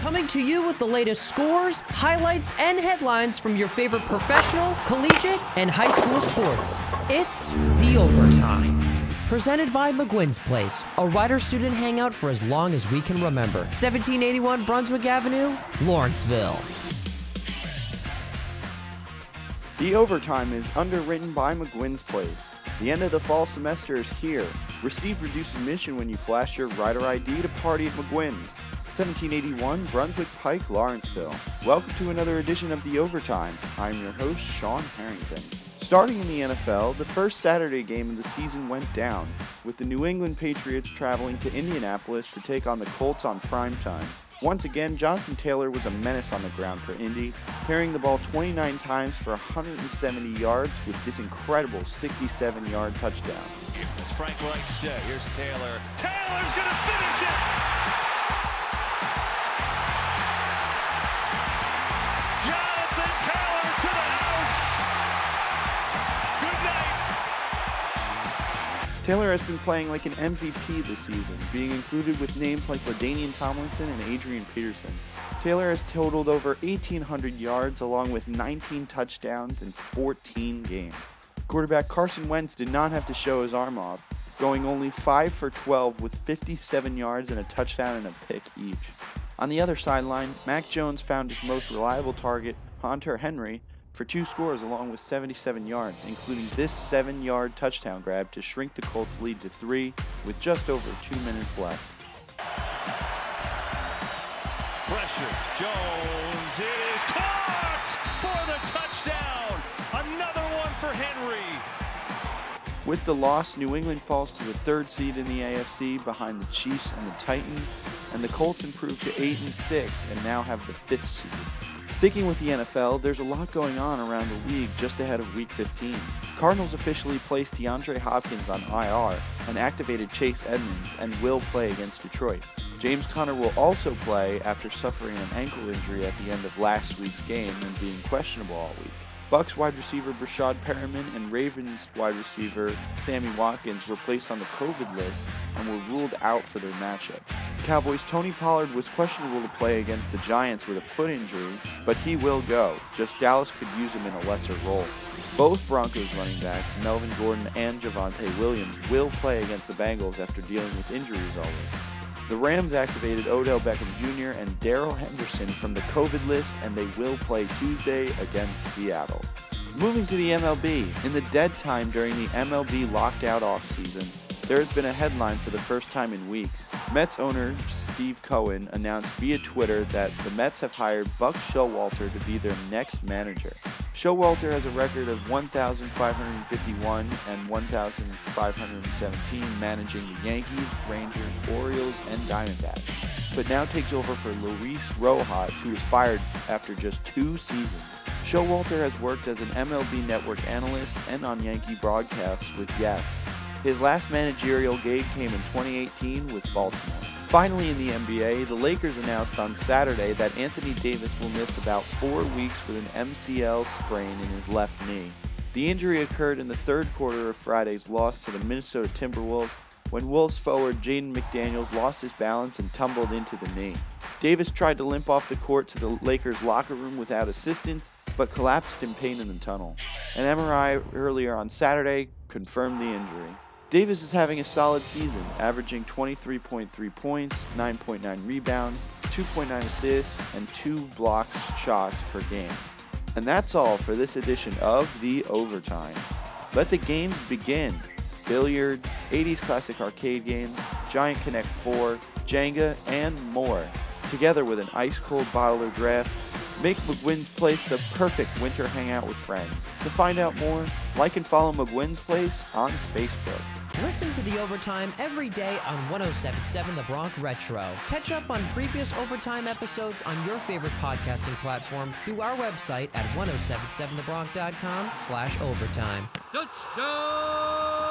Coming to you with the latest scores, highlights, and headlines from your favorite professional, collegiate, and high school sports. It's The Overtime. Presented by McGuinn's Place, a Rider student hangout for as long as we can remember. 1781 Brunswick Avenue, Lawrenceville. The Overtime is underwritten by McGuinn's Place. The end of the fall semester is here. Receive reduced admission when you flash your rider ID to party at McGuinn's. 1781 Brunswick Pike, Lawrenceville. Welcome to another edition of The Overtime. I'm your host, Sean Harrington. Starting in the NFL, the first Saturday game of the season went down, with the New England Patriots traveling to Indianapolis to take on the Colts on prime time. Once again, Jonathan Taylor was a menace on the ground for Indy, carrying the ball 29 times for 170 yards with this incredible 67 yard touchdown. As Frank Reich said, here's Taylor. Taylor's going to finish it! Taylor has been playing like an MVP this season, being included with names like LaDainian Tomlinson and Adrian Peterson. Taylor has totaled over 1,800 yards along with 19 touchdowns in 14 games. Quarterback Carson Wentz did not have to show his arm off, going only 5 for 12 with 57 yards and a touchdown and a pick each. On the other sideline, Mac Jones found his most reliable target, Hunter Henry, for two scores along with 77 yards, including this 7 yard touchdown grab to shrink the Colts' lead to 3 with just over 2 minutes left. Pressure. Jones. It is caught for the touchdown. Another one for Henry. With the loss, New England falls to the third seed in the AFC behind the Chiefs and the Titans, and the Colts improve to 8 and 6 and now have the fifth seed. Sticking with the NFL, there's a lot going on around the league just ahead of Week 15. Cardinals officially placed DeAndre Hopkins on IR and activated Chase Edmonds and will play against Detroit. James Conner will also play after suffering an ankle injury at the end of last week's game and being questionable all week. Bucs wide receiver Breshad Perriman and Ravens wide receiver Sammy Watkins were placed on the COVID list and were ruled out for their matchup. Cowboys Tony Pollard was questionable to play against the Giants with a foot injury, but he will go, just Dallas could use him in a lesser role. Both Broncos running backs, Melvin Gordon and Javonte Williams, will play against the Bengals after dealing with injuries all week. The Rams activated Odell Beckham Jr. and Darrell Henderson from the COVID list, and they will play Tuesday against Seattle. Moving to the MLB, in the dead time during the MLB locked-out offseason, there has been a headline for the first time in weeks. Mets owner Steve Cohen announced via Twitter that the Mets have hired Buck Showalter to be their next manager. Showalter has a record of 1,551 and 1,517 managing the Yankees, Rangers, Orioles, and Diamondbacks, but now takes over for Luis Rojas, who was fired after just two seasons. Showalter has worked as an MLB network analyst and on Yankee broadcasts with Yes. His last managerial gig came in 2018 with Baltimore. Finally, in the NBA, the Lakers announced on Saturday that Anthony Davis will miss about four weeks with an MCL sprain in his left knee. The injury occurred in the third quarter of Friday's loss to the Minnesota Timberwolves when Wolves forward Jaden McDaniels lost his balance and tumbled into the knee. Davis tried to limp off the court to the Lakers' locker room without assistance, but collapsed in pain in the tunnel. An MRI earlier on Saturday confirmed the injury. Davis is having a solid season, averaging 23.3 points, 9.9 rebounds, 2.9 assists, and 2 blocks shots per game. And that's all for this edition of The Overtime. Let the games begin. Billiards, 80s classic arcade games, Giant Connect 4, Jenga, and more. Together with an ice cold bottle or draft, make McGuinn's Place the perfect winter hangout with friends. To find out more, like and follow McGuinn's Place on Facebook. Listen to the overtime every day on 1077 The Bronx Retro. Catch up on previous overtime episodes on your favorite podcasting platform through our website at 1077thebronx.com slash overtime. Touchdown!